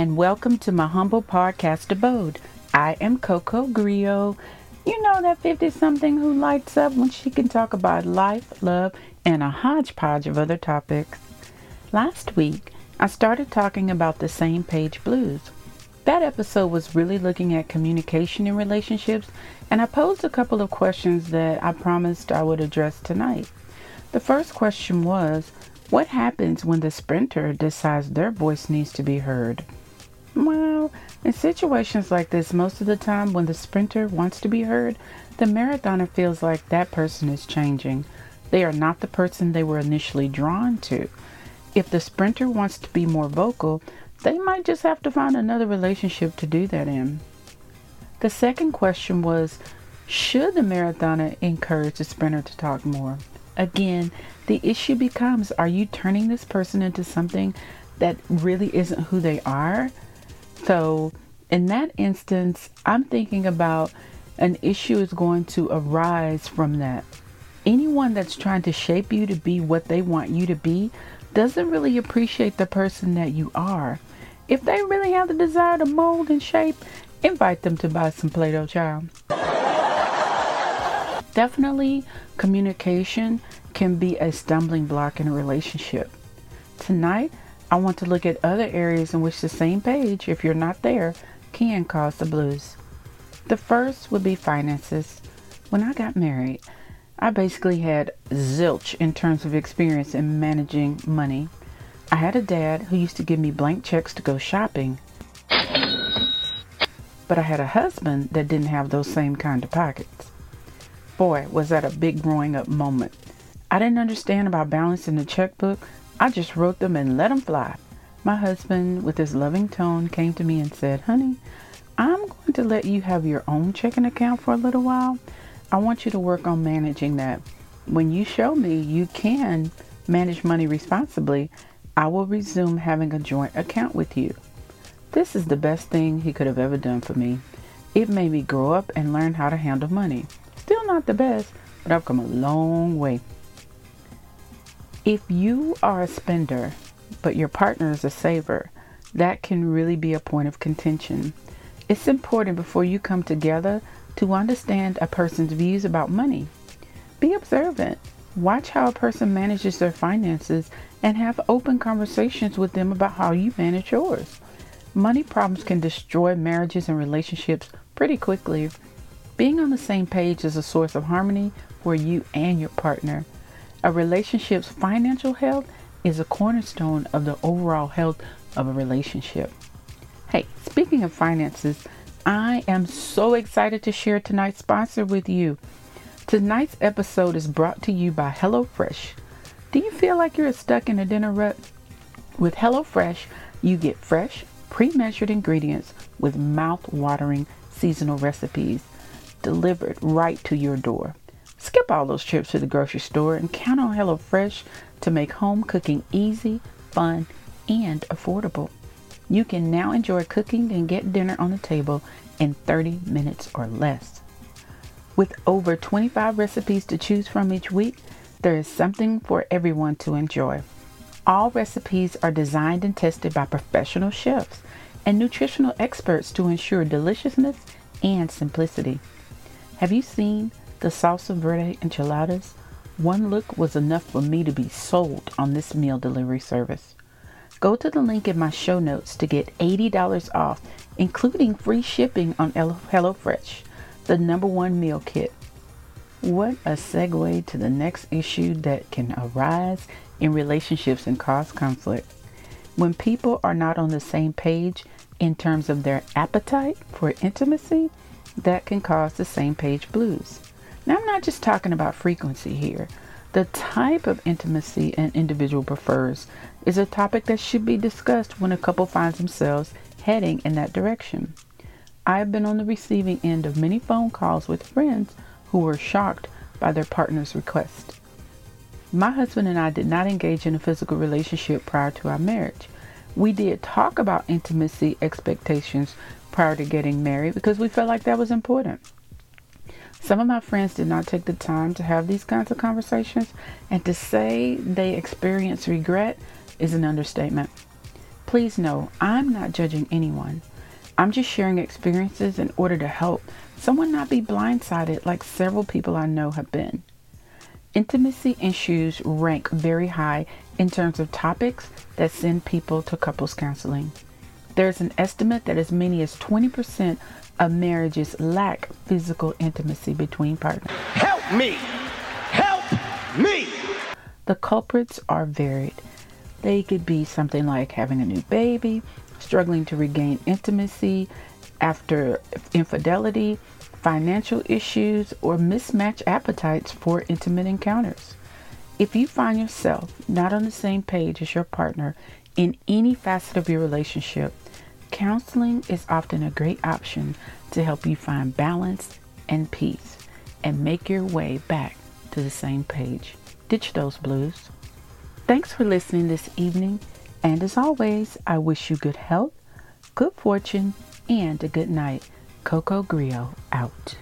and welcome to my humble podcast abode. I am Coco Grillo. You know that 50 something who lights up when she can talk about life, love, and a hodgepodge of other topics. Last week, I started talking about the same page blues. That episode was really looking at communication in relationships, and I posed a couple of questions that I promised I would address tonight. The first question was What happens when the sprinter decides their voice needs to be heard? Well, in situations like this, most of the time when the sprinter wants to be heard, the marathoner feels like that person is changing. They are not the person they were initially drawn to. If the sprinter wants to be more vocal, they might just have to find another relationship to do that in. The second question was Should the marathoner encourage the sprinter to talk more? Again, the issue becomes Are you turning this person into something that really isn't who they are? So, in that instance, I'm thinking about an issue is going to arise from that. Anyone that's trying to shape you to be what they want you to be doesn't really appreciate the person that you are. If they really have the desire to mold and shape, invite them to buy some Play Doh child. Definitely, communication can be a stumbling block in a relationship. Tonight, I want to look at other areas in which the same page, if you're not there, can cause the blues. The first would be finances. When I got married, I basically had zilch in terms of experience in managing money. I had a dad who used to give me blank checks to go shopping. But I had a husband that didn't have those same kind of pockets. Boy, was that a big growing up moment. I didn't understand about balancing the checkbook, I just wrote them and let them fly. My husband, with his loving tone, came to me and said, Honey, I'm going to let you have your own checking account for a little while. I want you to work on managing that. When you show me you can manage money responsibly, I will resume having a joint account with you. This is the best thing he could have ever done for me. It made me grow up and learn how to handle money. Still not the best, but I've come a long way. If you are a spender, but your partner is a saver, that can really be a point of contention. It's important before you come together to understand a person's views about money. Be observant. Watch how a person manages their finances and have open conversations with them about how you manage yours. Money problems can destroy marriages and relationships pretty quickly. Being on the same page is a source of harmony for you and your partner. A relationship's financial health is a cornerstone of the overall health of a relationship. Hey, speaking of finances, I am so excited to share tonight's sponsor with you. Tonight's episode is brought to you by HelloFresh. Do you feel like you're stuck in a dinner rut? With HelloFresh, you get fresh, pre measured ingredients with mouth watering seasonal recipes delivered right to your door. Skip all those trips to the grocery store and count on HelloFresh to make home cooking easy, fun, and affordable. You can now enjoy cooking and get dinner on the table in 30 minutes or less. With over 25 recipes to choose from each week, there is something for everyone to enjoy. All recipes are designed and tested by professional chefs and nutritional experts to ensure deliciousness and simplicity. Have you seen the salsa verde enchiladas, one look was enough for me to be sold on this meal delivery service. Go to the link in my show notes to get $80 off, including free shipping on HelloFresh, the number one meal kit. What a segue to the next issue that can arise in relationships and cause conflict. When people are not on the same page in terms of their appetite for intimacy, that can cause the same page blues. Now, I'm not just talking about frequency here. The type of intimacy an individual prefers is a topic that should be discussed when a couple finds themselves heading in that direction. I have been on the receiving end of many phone calls with friends who were shocked by their partner's request. My husband and I did not engage in a physical relationship prior to our marriage. We did talk about intimacy expectations prior to getting married because we felt like that was important. Some of my friends did not take the time to have these kinds of conversations, and to say they experience regret is an understatement. Please know I'm not judging anyone. I'm just sharing experiences in order to help someone not be blindsided like several people I know have been. Intimacy issues rank very high in terms of topics that send people to couples counseling. There's an estimate that as many as 20% of marriages lack physical intimacy between partners. Help me! Help me! The culprits are varied. They could be something like having a new baby, struggling to regain intimacy after infidelity, financial issues, or mismatched appetites for intimate encounters. If you find yourself not on the same page as your partner in any facet of your relationship, counseling is often a great option to help you find balance and peace and make your way back to the same page. Ditch those blues. Thanks for listening this evening, and as always, I wish you good health, good fortune, and a good night. Coco Grillo out.